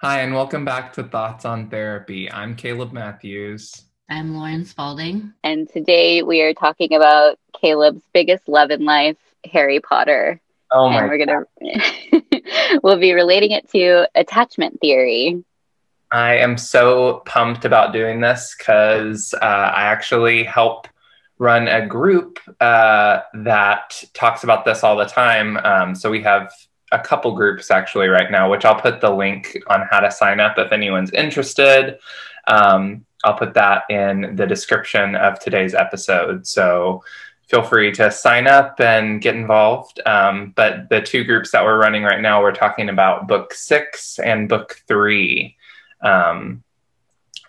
Hi, and welcome back to Thoughts on Therapy. I'm Caleb Matthews. I'm Lauren Spalding. And today we are talking about Caleb's biggest love in life, Harry Potter. Oh my and we're gonna we'll be relating it to attachment theory. I am so pumped about doing this because uh, I actually help run a group uh, that talks about this all the time. Um, so we have a couple groups actually right now, which I'll put the link on how to sign up if anyone's interested. Um, I'll put that in the description of today's episode. So feel free to sign up and get involved. Um, but the two groups that we're running right now, we're talking about book six and book three. Um,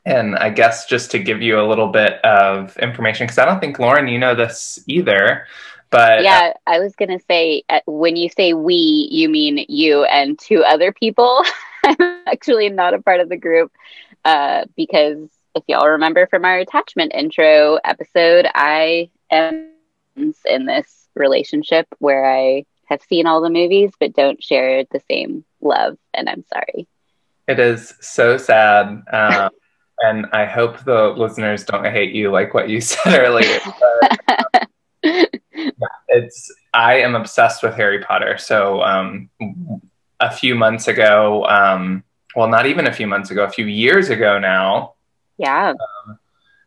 and I guess just to give you a little bit of information, because I don't think Lauren, you know this either. But yeah, I was gonna say uh, when you say we, you mean you and two other people. I'm actually not a part of the group uh, because if y'all remember from our attachment intro episode, I am in this relationship where I have seen all the movies but don't share the same love, and I'm sorry. It is so sad. Um, and I hope the listeners don't hate you like what you said earlier. But, yeah, it's I am obsessed with Harry Potter. So um, a few months ago, um, well, not even a few months ago, a few years ago now. Yeah. Um,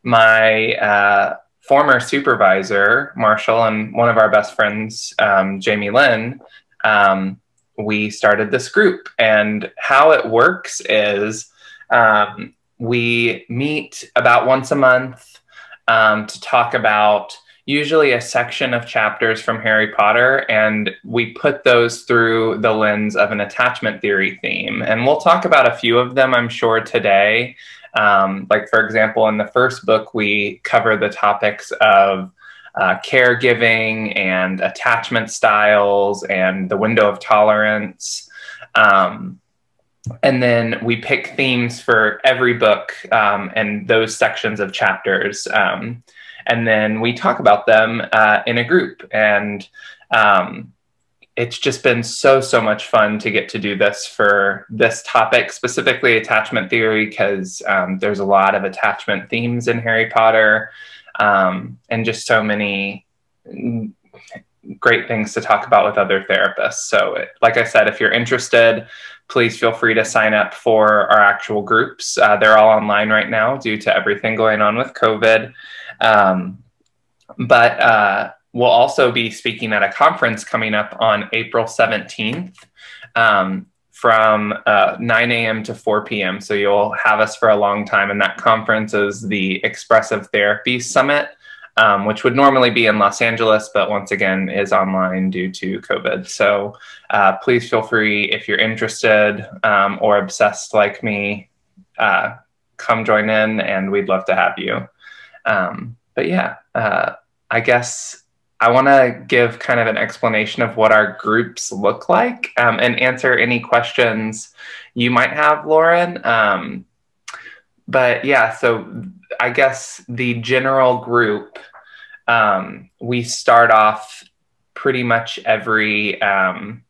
my uh, former supervisor, Marshall, and one of our best friends, um, Jamie Lynn, um, we started this group. And how it works is um, we meet about once a month um, to talk about usually a section of chapters from Harry Potter, and we put those through the lens of an attachment theory theme. And we'll talk about a few of them, I'm sure, today. Um, like, for example, in the first book, we cover the topics of uh, caregiving and attachment styles and the window of tolerance. Um, and then we pick themes for every book um, and those sections of chapters. Um, and then we talk about them uh, in a group. And um, it's just been so, so much fun to get to do this for this topic, specifically attachment theory, because um, there's a lot of attachment themes in Harry Potter um, and just so many great things to talk about with other therapists. So, like I said, if you're interested, please feel free to sign up for our actual groups. Uh, they're all online right now due to everything going on with COVID. Um, but uh, we'll also be speaking at a conference coming up on April 17th um, from uh, 9 a.m. to 4 p.m. So you'll have us for a long time. And that conference is the Expressive Therapy Summit um, which would normally be in Los Angeles, but once again is online due to COVID. So uh, please feel free if you're interested um, or obsessed like me, uh, come join in, and we'd love to have you. Um, but yeah, uh, I guess I want to give kind of an explanation of what our groups look like um, and answer any questions you might have, Lauren. Um, but yeah, so I guess the general group, um, we start off pretty much every um,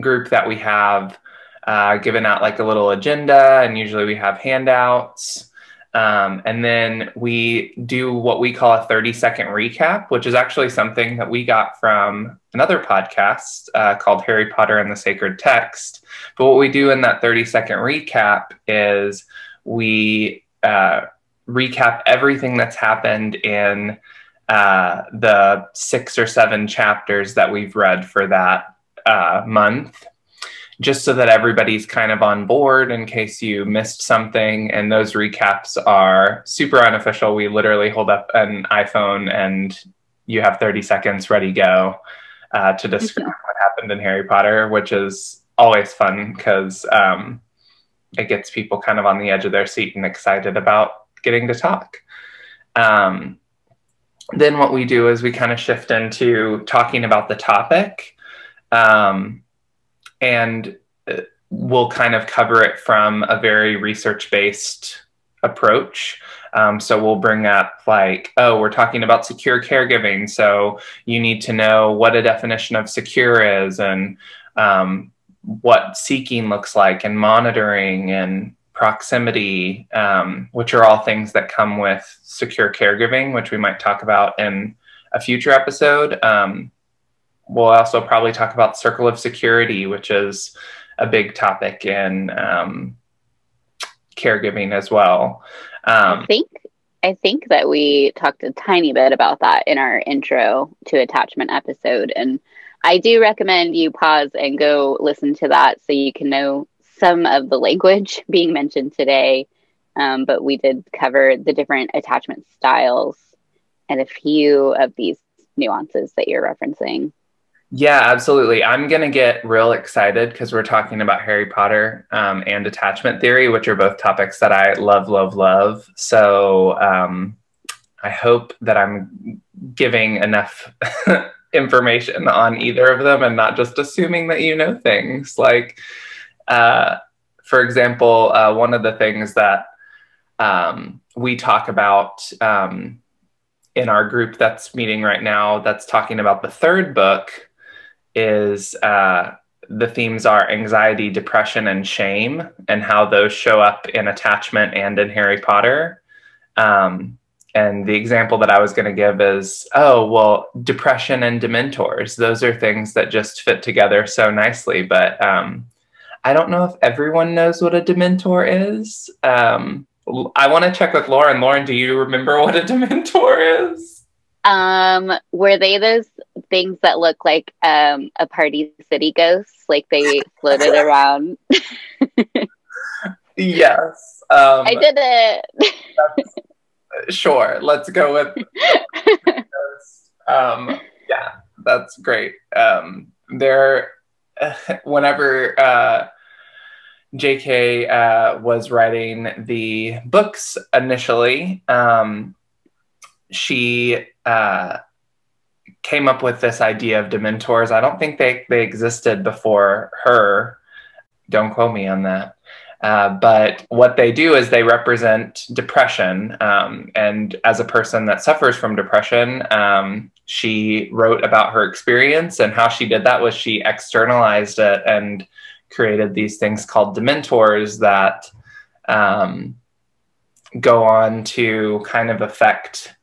group that we have uh, given out like a little agenda, and usually we have handouts. Um, and then we do what we call a 30 second recap, which is actually something that we got from another podcast uh, called Harry Potter and the Sacred Text. But what we do in that 30 second recap is we uh, recap everything that's happened in uh, the six or seven chapters that we've read for that uh, month, just so that everybody's kind of on board in case you missed something. And those recaps are super unofficial. We literally hold up an iPhone and you have 30 seconds ready go uh, to describe what happened in Harry Potter, which is always fun because um, it gets people kind of on the edge of their seat and excited about getting to talk. Um, then what we do is we kind of shift into talking about the topic um, and uh, we'll kind of cover it from a very research based approach. Um, so we'll bring up like, oh, we're talking about secure caregiving. So you need to know what a definition of secure is and um, what seeking looks like and monitoring and proximity, um, which are all things that come with secure caregiving, which we might talk about in a future episode. We'll also probably talk about circle of security, which is a big topic in um, caregiving as well. Um, I think I think that we talked a tiny bit about that in our intro to attachment episode, and I do recommend you pause and go listen to that so you can know some of the language being mentioned today. Um, but we did cover the different attachment styles and a few of these nuances that you're referencing. Yeah, absolutely. I'm going to get real excited because we're talking about Harry Potter um, and attachment theory, which are both topics that I love, love, love. So um, I hope that I'm giving enough information on either of them and not just assuming that you know things. Like, uh, for example, uh, one of the things that um, we talk about um, in our group that's meeting right now, that's talking about the third book is uh, the themes are anxiety, depression, and shame, and how those show up in attachment and in Harry Potter. Um, and the example that I was going to give is oh, well, depression and dementors, those are things that just fit together so nicely. But um, I don't know if everyone knows what a dementor is. Um, I want to check with Lauren. Lauren, do you remember what a dementor is? Um, were they those things that look like um, a party city ghost? Like they floated around? yes. Um, I did it. sure. Let's go with. um, yeah, that's great. Um, there, whenever uh, J.K. Uh, was writing the books initially, um, she uh, came up with this idea of dementors. I don't think they, they existed before her. Don't quote me on that. Uh, but what they do is they represent depression. Um, and as a person that suffers from depression, um, she wrote about her experience. And how she did that was she externalized it and created these things called dementors that um, go on to kind of affect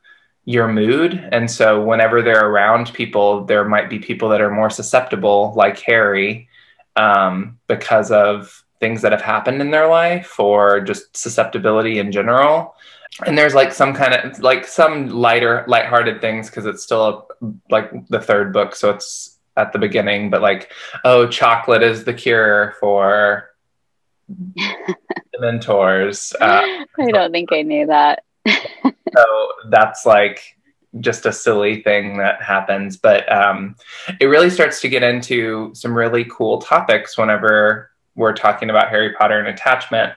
your mood. And so whenever they're around people, there might be people that are more susceptible, like Harry, um, because of things that have happened in their life or just susceptibility in general. And there's like some kind of like some lighter, lighthearted things because it's still a, like the third book, so it's at the beginning. But like, oh, chocolate is the cure for the dementors. Uh, I don't think I knew that so that's like just a silly thing that happens. But um, it really starts to get into some really cool topics whenever we're talking about Harry Potter and attachment.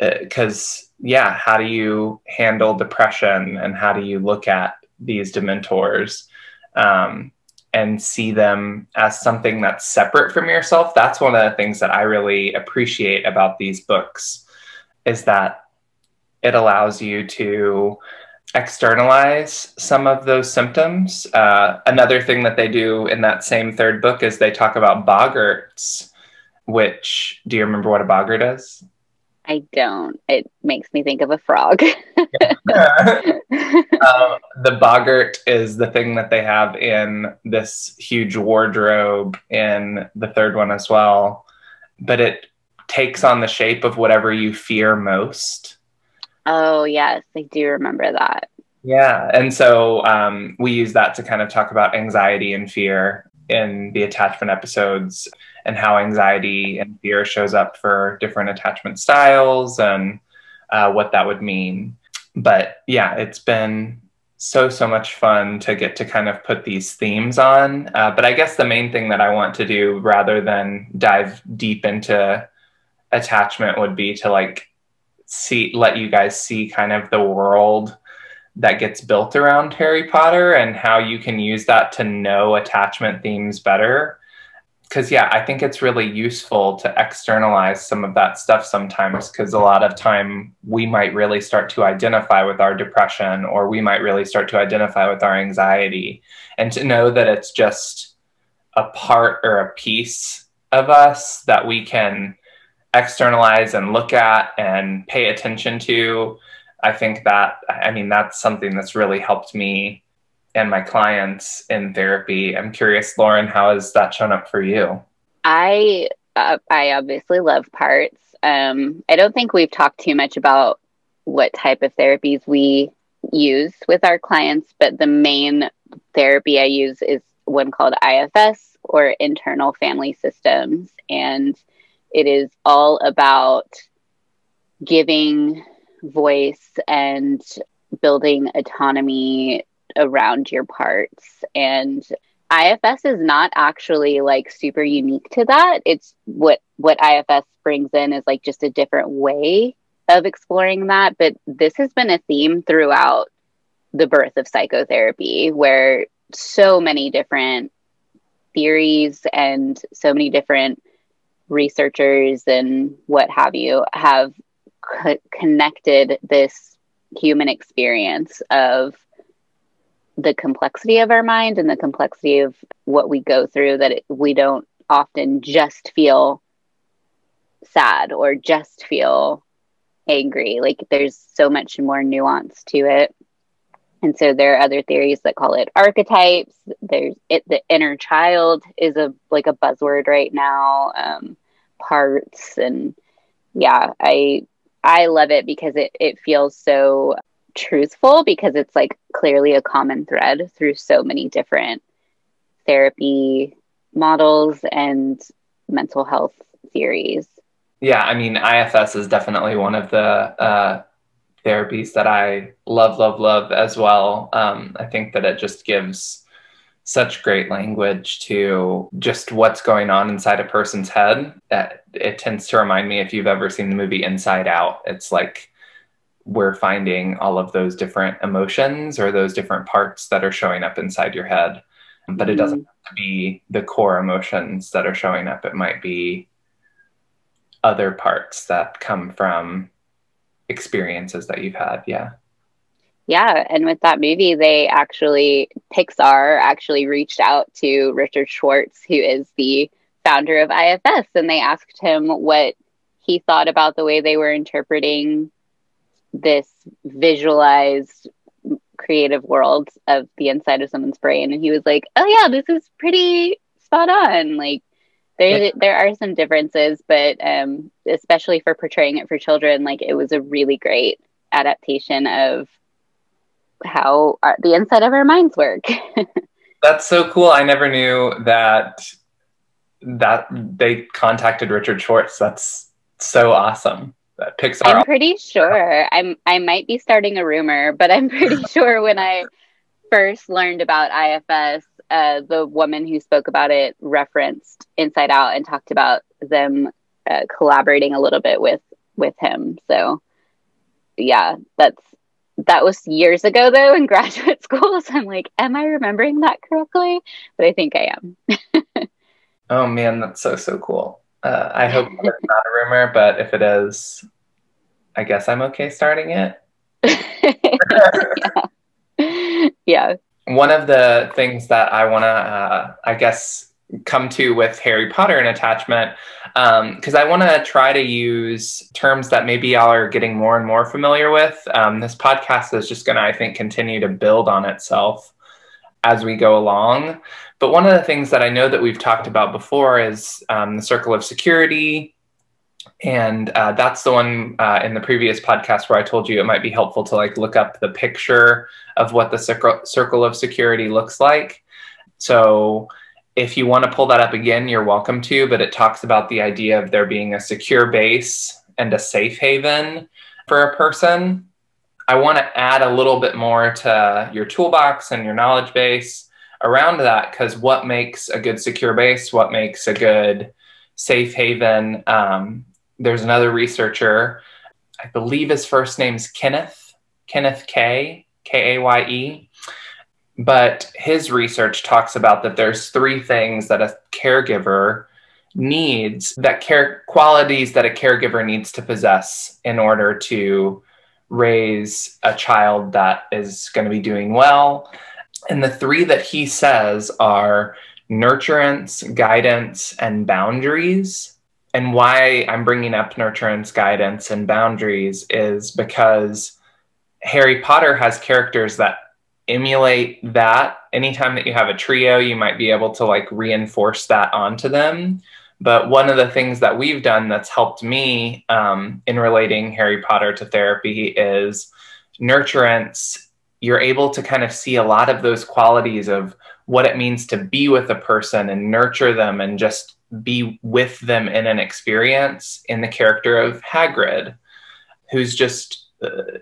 Because, um, uh, yeah, how do you handle depression and how do you look at these dementors? Um, and see them as something that's separate from yourself. That's one of the things that I really appreciate about these books is that it allows you to externalize some of those symptoms. Uh, another thing that they do in that same third book is they talk about boggarts, which do you remember what a boggart is? I don't. It makes me think of a frog. um, the boggart is the thing that they have in this huge wardrobe in the third one as well. But it takes on the shape of whatever you fear most. Oh, yes, I do remember that. Yeah. And so um, we use that to kind of talk about anxiety and fear in the attachment episodes and how anxiety and fear shows up for different attachment styles and uh, what that would mean. But yeah, it's been so, so much fun to get to kind of put these themes on. Uh, but I guess the main thing that I want to do rather than dive deep into attachment would be to like see let you guys see kind of the world that gets built around Harry Potter and how you can use that to know attachment themes better. Because, yeah, I think it's really useful to externalize some of that stuff sometimes. Because a lot of time we might really start to identify with our depression or we might really start to identify with our anxiety. And to know that it's just a part or a piece of us that we can externalize and look at and pay attention to. I think that, I mean, that's something that's really helped me and my clients in therapy. I'm curious, Lauren, how has that shown up for you? I uh, I obviously love parts. Um, I don't think we've talked too much about what type of therapies we use with our clients, but the main therapy I use is one called IFS or internal family systems. And it is all about giving voice and building autonomy around your parts. And IFS is not actually like super unique to that. It's what what IFS brings in is like just a different way of exploring that, but this has been a theme throughout the birth of psychotherapy where so many different theories and so many different researchers and what have you have co- connected this human experience of the complexity of our mind and the complexity of what we go through that it, we don't often just feel sad or just feel angry. Like there's so much more nuance to it. And so there are other theories that call it archetypes. There's it the inner child is a like a buzzword right now. Um, parts and yeah i i love it because it it feels so truthful because it's like clearly a common thread through so many different therapy models and mental health theories. Yeah, I mean, IFS is definitely one of the uh, therapies that I love, love, love as well. Um, I think that it just gives such great language to just what's going on inside a person's head. That it tends to remind me if you've ever seen the movie Inside Out, it's like we're finding all of those different emotions or those different parts that are showing up inside your head. But it doesn't mm-hmm. have to be the core emotions that are showing up. It might be other parts that come from experiences that you've had. Yeah. Yeah. And with that movie, they actually, Pixar actually reached out to Richard Schwartz, who is the founder of IFS, and they asked him what he thought about the way they were interpreting this visualized creative world of the inside of someone's brain and he was like oh yeah this is pretty spot on like there yeah. there are some differences but um especially for portraying it for children like it was a really great adaptation of how our, the inside of our minds work that's so cool i never knew that that they contacted richard schwartz that's so awesome that Pixar. I'm pretty sure. I'm. I might be starting a rumor, but I'm pretty sure when I first learned about IFS, uh, the woman who spoke about it referenced Inside Out and talked about them uh, collaborating a little bit with with him. So, yeah, that's that was years ago though in graduate school. So I'm like, am I remembering that correctly? But I think I am. oh man, that's so so cool. Uh, I hope it's not a rumor, but if it is, I guess I'm okay starting it. yeah. yeah. One of the things that I want to, uh, I guess, come to with Harry Potter and attachment, because um, I want to try to use terms that maybe y'all are getting more and more familiar with. Um, this podcast is just going to, I think, continue to build on itself as we go along. But one of the things that I know that we've talked about before is um, the circle of security. And uh, that's the one uh, in the previous podcast where I told you it might be helpful to like look up the picture of what the circle, circle of security looks like. So if you want to pull that up again, you're welcome to, but it talks about the idea of there being a secure base and a safe haven for a person. I want to add a little bit more to your toolbox and your knowledge base around that because what makes a good secure base, what makes a good safe haven. Um, there's another researcher, I believe his first name's Kenneth, Kenneth Kaye, K A Y E. But his research talks about that there's three things that a caregiver needs that care qualities that a caregiver needs to possess in order to raise a child that is going to be doing well and the three that he says are nurturance, guidance, and boundaries. And why I'm bringing up nurturance, guidance, and boundaries is because Harry Potter has characters that emulate that. Anytime that you have a trio, you might be able to like reinforce that onto them. But one of the things that we've done that's helped me um, in relating Harry Potter to therapy is nurturance. You're able to kind of see a lot of those qualities of what it means to be with a person and nurture them and just be with them in an experience in the character of Hagrid, who's just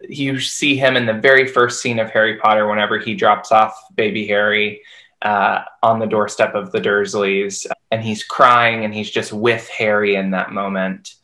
you see him in the very first scene of Harry Potter whenever he drops off baby Harry uh, on the doorstep of the Dursleys and he's crying and he's just with Harry in that moment.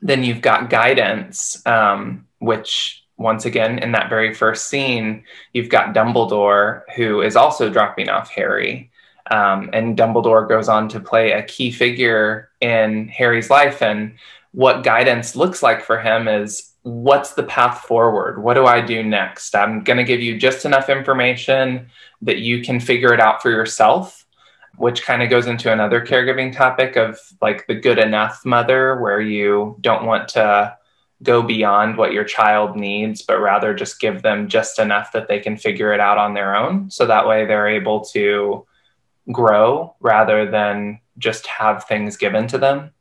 Then you've got guidance, um, which once again in that very first scene, you've got Dumbledore who is also dropping off Harry. Um, and Dumbledore goes on to play a key figure in Harry's life. And what guidance looks like for him is what's the path forward? What do I do next? I'm going to give you just enough information that you can figure it out for yourself, which kind of goes into another caregiving topic of like the good enough mother, where you don't want to go beyond what your child needs, but rather just give them just enough that they can figure it out on their own. So that way they're able to grow rather than just have things given to them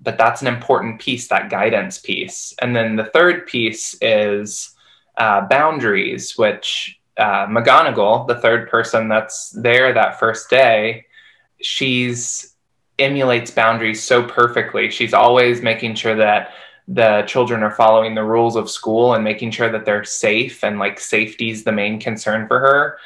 but that's an important piece, that guidance piece. And then the third piece is uh, boundaries, which uh, McGonagall, the third person that's there that first day, she's emulates boundaries so perfectly. She's always making sure that the children are following the rules of school and making sure that they're safe and like safety is the main concern for her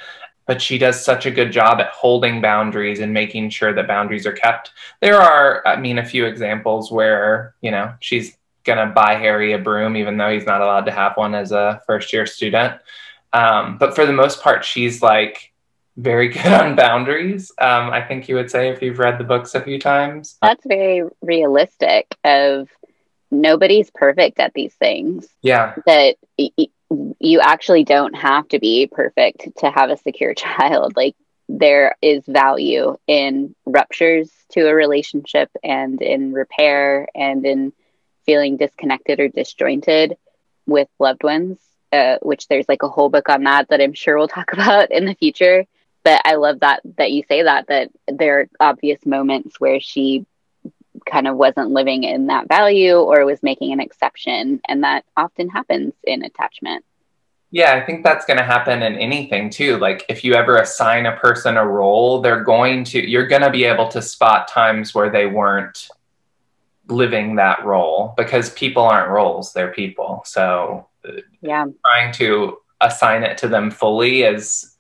but she does such a good job at holding boundaries and making sure that boundaries are kept. There are, I mean, a few examples where, you know, she's going to buy Harry a broom, even though he's not allowed to have one as a first year student. Um, but for the most part, she's like very good on boundaries. Um, I think you would say if you've read the books a few times. That's very realistic of nobody's perfect at these things. Yeah. That you actually don't have to be perfect to have a secure child. Like there is value in ruptures to a relationship and in repair and in feeling disconnected or disjointed with loved ones, uh, which there's like a whole book on that that I'm sure we'll talk about in the future. But I love that that you say that that there are obvious moments where she kind of wasn't living in that value or was making an exception. And that often happens in attachment. Yeah, I think that's going to happen in anything too. Like if you ever assign a person a role, they're going to, you're going to be able to spot times where they weren't living that role because people aren't roles, they're people. So, uh, yeah, trying to assign it to them fully is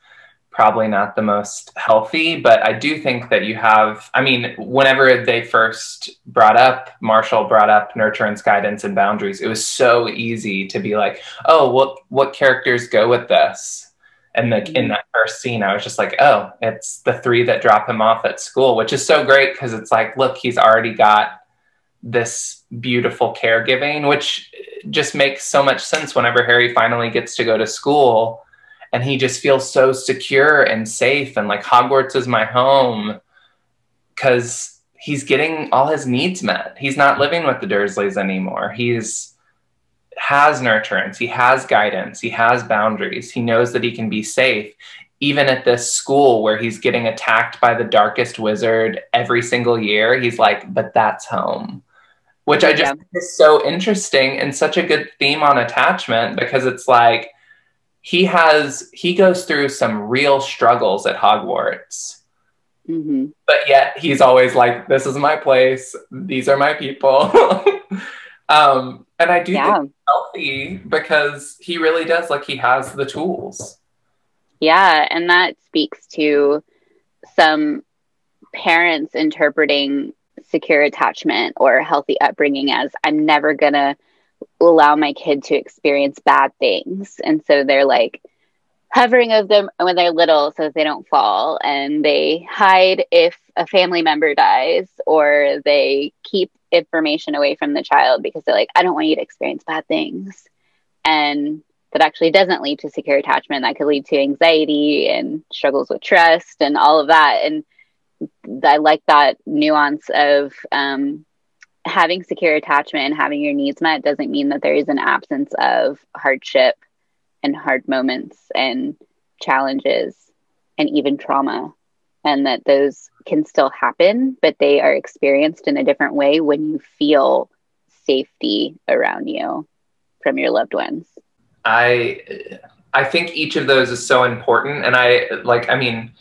probably not the most healthy, but I do think that you have, I mean, whenever they first brought up, Marshall brought up nurturance, guidance, and boundaries, it was so easy to be like, oh, what, what characters go with this? And like in mm-hmm. that first scene, I was just like, oh, it's the three that drop him off at school, which is so great because it's like, look, he's already got this beautiful caregiving, which just makes so much sense whenever Harry finally gets to go to school and he just feels so secure and safe and like Hogwarts is my home because he's getting all his needs met. He's not living with the Dursleys anymore. He's has nurturance, he has guidance, he has boundaries. He knows that he can be safe even at this school where he's getting attacked by the darkest wizard every single year. He's like, but that's home. Which I just yeah. think is so interesting and such a good theme on attachment because it's like he has he goes through some real struggles at Hogwarts. Mm-hmm. But yet he's always like, "This is my place. These are my people." um, and I do yeah. think healthy because he really does like he has the tools. Yeah, and that speaks to some parents interpreting secure attachment or healthy upbringing as I'm never gonna allow my kid to experience bad things. And so they're like hovering over them when they're little so they don't fall. And they hide if a family member dies or they keep information away from the child because they're like, I don't want you to experience bad things. And that actually doesn't lead to secure attachment. That could lead to anxiety and struggles with trust and all of that. And I like that nuance of um, having secure attachment and having your needs met doesn't mean that there is an absence of hardship and hard moments and challenges and even trauma and that those can still happen but they are experienced in a different way when you feel safety around you from your loved ones. I i think each of those is so important and i like i mean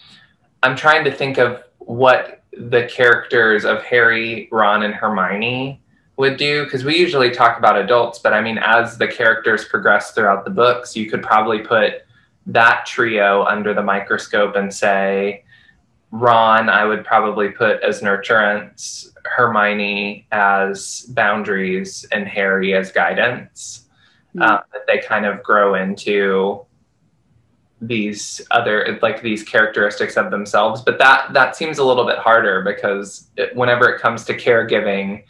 i'm trying to think of what the characters of harry ron and hermione would do because we usually talk about adults but i mean as the characters progress throughout the books you could probably put that trio under the microscope and say ron i would probably put as nurturance hermione as boundaries and harry as guidance mm-hmm. uh, that they kind of grow into these other like these characteristics of themselves but that that seems a little bit harder because it, whenever it comes to caregiving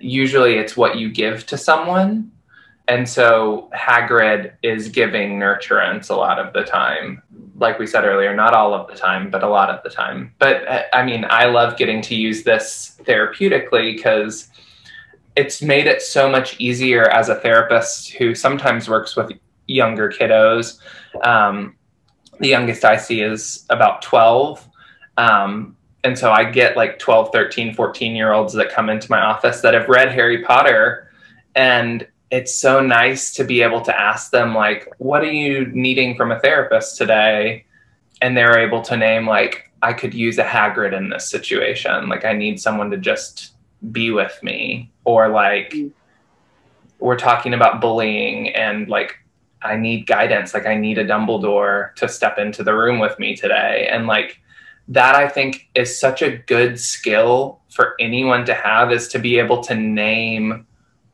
usually it's what you give to someone. And so Hagrid is giving nurturance a lot of the time. Like we said earlier, not all of the time, but a lot of the time. But uh, I mean, I love getting to use this therapeutically because it's made it so much easier as a therapist who sometimes works with younger kiddos. Um, the youngest I see is about 12. Um, and so i get like 12 13 14 year olds that come into my office that have read harry potter and it's so nice to be able to ask them like what are you needing from a therapist today and they're able to name like i could use a hagrid in this situation like i need someone to just be with me or like mm. we're talking about bullying and like i need guidance like i need a dumbledore to step into the room with me today and like that I think is such a good skill for anyone to have is to be able to name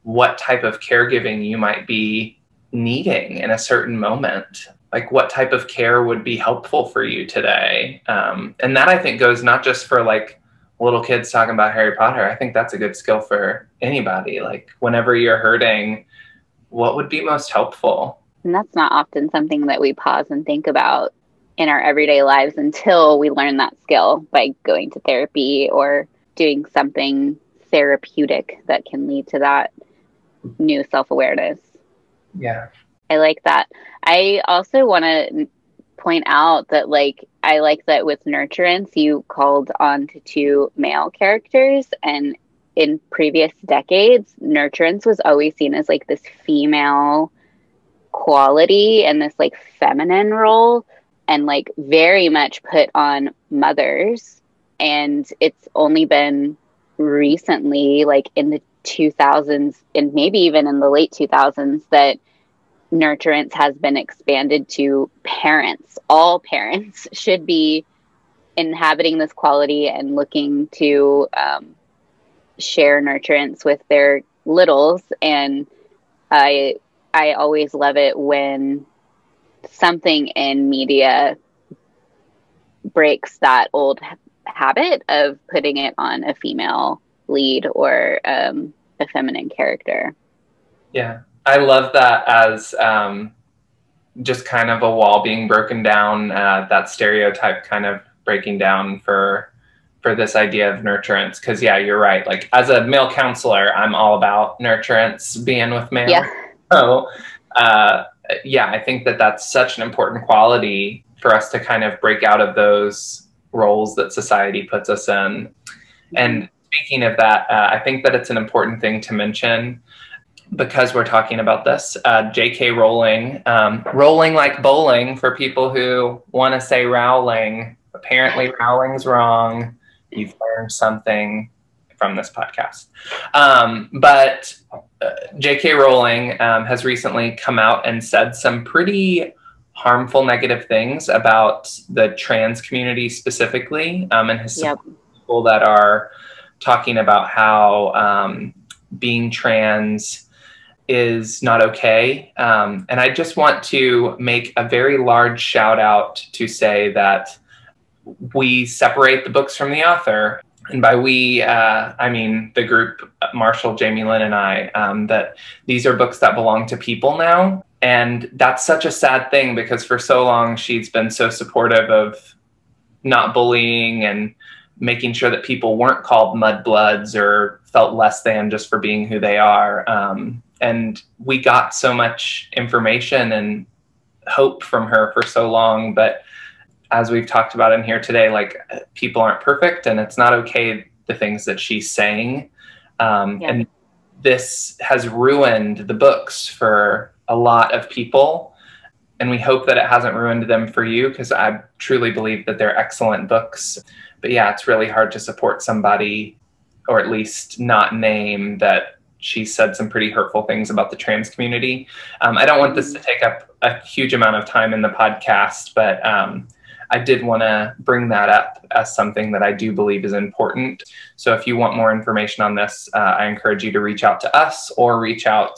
what type of caregiving you might be needing in a certain moment. Like what type of care would be helpful for you today? Um, and that I think goes not just for like little kids talking about Harry Potter. I think that's a good skill for anybody. Like whenever you're hurting, what would be most helpful? And that's not often something that we pause and think about in our everyday lives until we learn that skill by going to therapy or doing something therapeutic that can lead to that new self awareness. Yeah. I like that. I also want to point out that, like, I like that with nurturance, you called on to two male characters. And in previous decades, nurturance was always seen as like this female quality and this like feminine role and like very much put on mothers. And it's only been recently, like in the 2000s and maybe even in the late 2000s, that nurturance has been expanded to parents. All parents should be inhabiting this quality and looking to um, share nurturance with their littles. And I I always love it when something in media breaks that old habit of putting it on a female lead or um, a feminine character. Yeah, I love that as um, just kind of a wall being broken down, uh, that stereotype kind of breaking down for for this idea of nurturance. Because yeah, you're right. Like as a male counselor, I'm all about nurturance, being with male. Yeah. So uh, yeah, I think that that's such an important quality for us to kind of break out of those roles that society puts us in. And speaking of that, uh, I think that it's an important thing to mention because we're talking about this. Uh, J.K. Rowling, um, rolling like bowling for people who want to say Rowling. Apparently, Rowling's wrong. You've learned something from this podcast. Um, but J.K. Rowling um, has recently come out and said some pretty harmful negative things about the trans community specifically, um, and has yep. people that are talking about how um, being trans is not okay. Um, and I just want to make a very large shout out to say that we separate the books from the author and by we, uh, I mean the group, Marshall, Jamie Lynn, and I, um, that these are books that belong to people now. And that's such a sad thing because for so long she's been so supportive of not bullying and making sure that people weren't called mudbloods or felt less than just for being who they are. Um, and we got so much information and hope from her for so long. But as we've talked about in here today, like people aren't perfect and it's not okay the things that she's saying. Um, yeah. And this has ruined the books for a lot of people. And we hope that it hasn't ruined them for you because I truly believe that they're excellent books. But yeah, it's really hard to support somebody or at least not name that she said some pretty hurtful things about the trans community. Um, I don't want this to take up a huge amount of time in the podcast, but um, I did want to bring that up as something that I do believe is important. So if you want more information on this, uh, I encourage you to reach out to us or reach out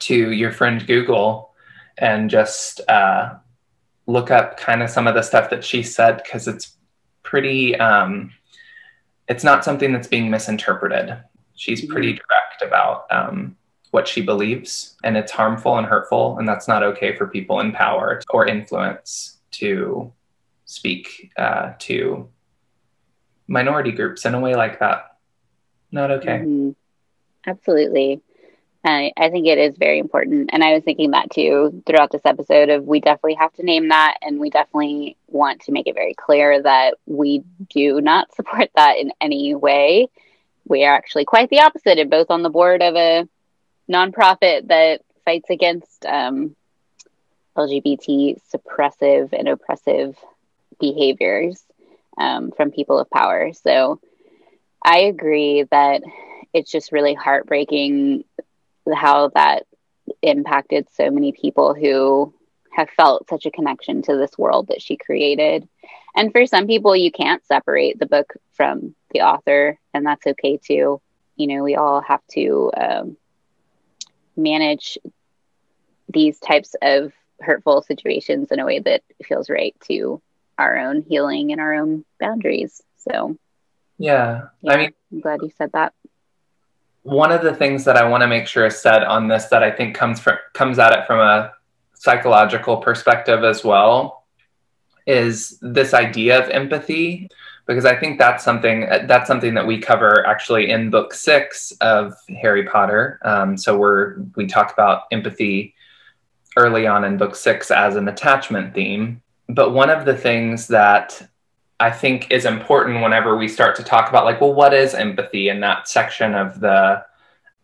to your friend Google and just uh, look up kind of some of the stuff that she said because it's pretty. Um, it's not something that's being misinterpreted. She's pretty mm-hmm. direct about um, what she believes, and it's harmful and hurtful, and that's not okay for people in power or influence to speak uh, to minority groups in a way like that. Not okay. Mm-hmm. Absolutely. I, I think it is very important. And I was thinking that too throughout this episode of we definitely have to name that and we definitely want to make it very clear that we do not support that in any way. We are actually quite the opposite and both on the board of a nonprofit that fights against um, LGBT suppressive and oppressive behaviors um, from people of power. So I agree that it's just really heartbreaking how that impacted so many people who have felt such a connection to this world that she created. And for some people, you can't separate the book from the author, and that's okay too. You know, we all have to um, manage these types of hurtful situations in a way that feels right to our own healing and our own boundaries. So, yeah, yeah I mean, I'm glad you said that one of the things that I want to make sure is said on this that I think comes from comes at it from a psychological perspective as well is this idea of empathy because I think that's something that's something that we cover actually in book six of Harry Potter. Um, so we're we talk about empathy early on in book six as an attachment theme. But one of the things that I think is important whenever we start to talk about like, well, what is empathy? In that section of the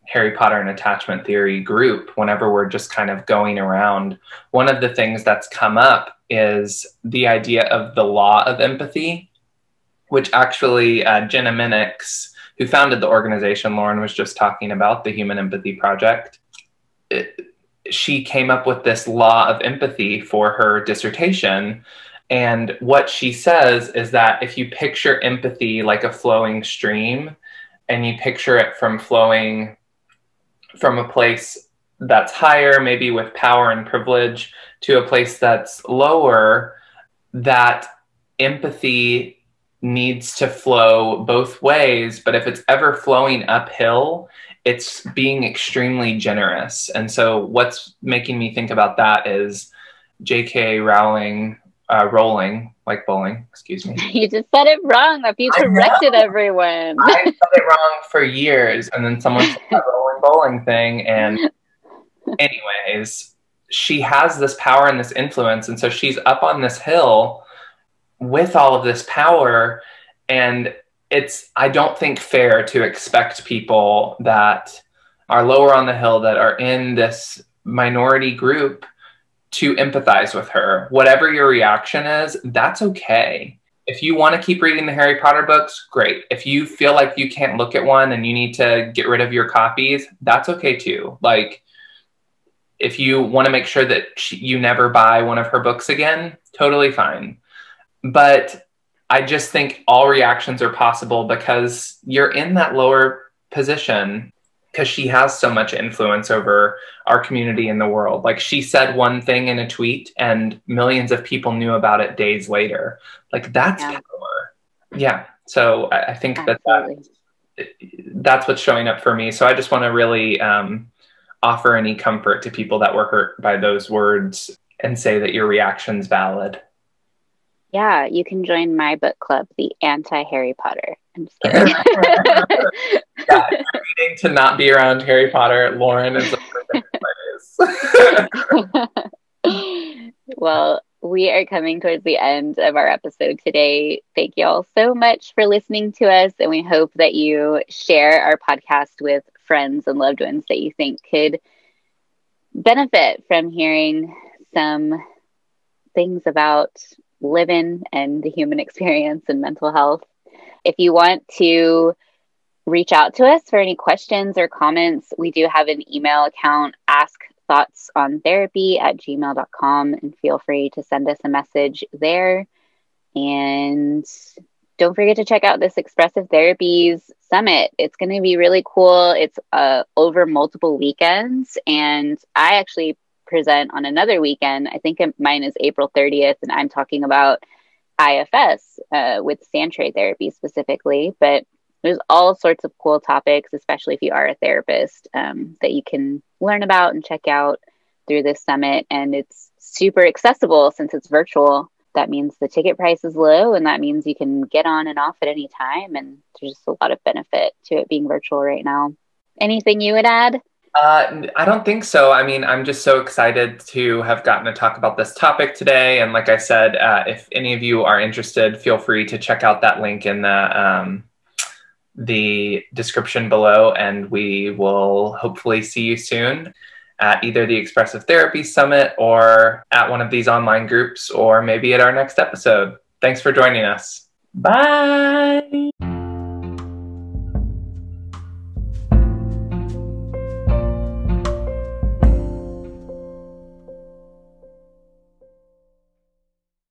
Harry Potter and attachment theory group, whenever we're just kind of going around, one of the things that's come up is the idea of the law of empathy, which actually uh, Jenna Minix, who founded the organization Lauren was just talking about, the Human Empathy Project, it, she came up with this law of empathy for her dissertation and what she says is that if you picture empathy like a flowing stream and you picture it from flowing from a place that's higher, maybe with power and privilege, to a place that's lower, that empathy needs to flow both ways. But if it's ever flowing uphill, it's being extremely generous. And so, what's making me think about that is J.K. Rowling uh, rolling like bowling. Excuse me. You just said it wrong. That you corrected everyone. I said it wrong for years, and then someone said the rolling bowling thing. And anyways, she has this power and this influence, and so she's up on this hill with all of this power, and it's I don't think fair to expect people that are lower on the hill that are in this minority group to empathize with her. Whatever your reaction is, that's okay. If you want to keep reading the Harry Potter books, great. If you feel like you can't look at one and you need to get rid of your copies, that's okay too. Like, if you want to make sure that she, you never buy one of her books again, totally fine. But I just think all reactions are possible because you're in that lower position because she has so much influence over our community in the world. Like she said one thing in a tweet and millions of people knew about it days later. Like that's yeah. power. Yeah. So I, I think that, that that's what's showing up for me. So I just want to really um, offer any comfort to people that were hurt by those words and say that your reaction's valid. Yeah, you can join my book club, the Anti Harry Potter. I'm just kidding. yeah, to not be around Harry Potter, Lauren is the perfect place. well, we are coming towards the end of our episode today. Thank you all so much for listening to us, and we hope that you share our podcast with friends and loved ones that you think could benefit from hearing some things about living and the human experience and mental health. If you want to reach out to us for any questions or comments, we do have an email account, ask thoughts on therapy at gmail.com, and feel free to send us a message there. And don't forget to check out this Expressive Therapies Summit. It's going to be really cool. It's uh, over multiple weekends, and I actually present on another weekend. I think mine is April 30th, and I'm talking about IFS uh, with sandtray therapy specifically. But there's all sorts of cool topics, especially if you are a therapist, um, that you can learn about and check out through this summit. And it's super accessible since it's virtual. That means the ticket price is low, and that means you can get on and off at any time. And there's just a lot of benefit to it being virtual right now. Anything you would add? Uh, I don't think so. I mean, I'm just so excited to have gotten to talk about this topic today. And like I said, uh, if any of you are interested, feel free to check out that link in the um, the description below, and we will hopefully see you soon at either the Expressive Therapy Summit or at one of these online groups, or maybe at our next episode. Thanks for joining us. Bye.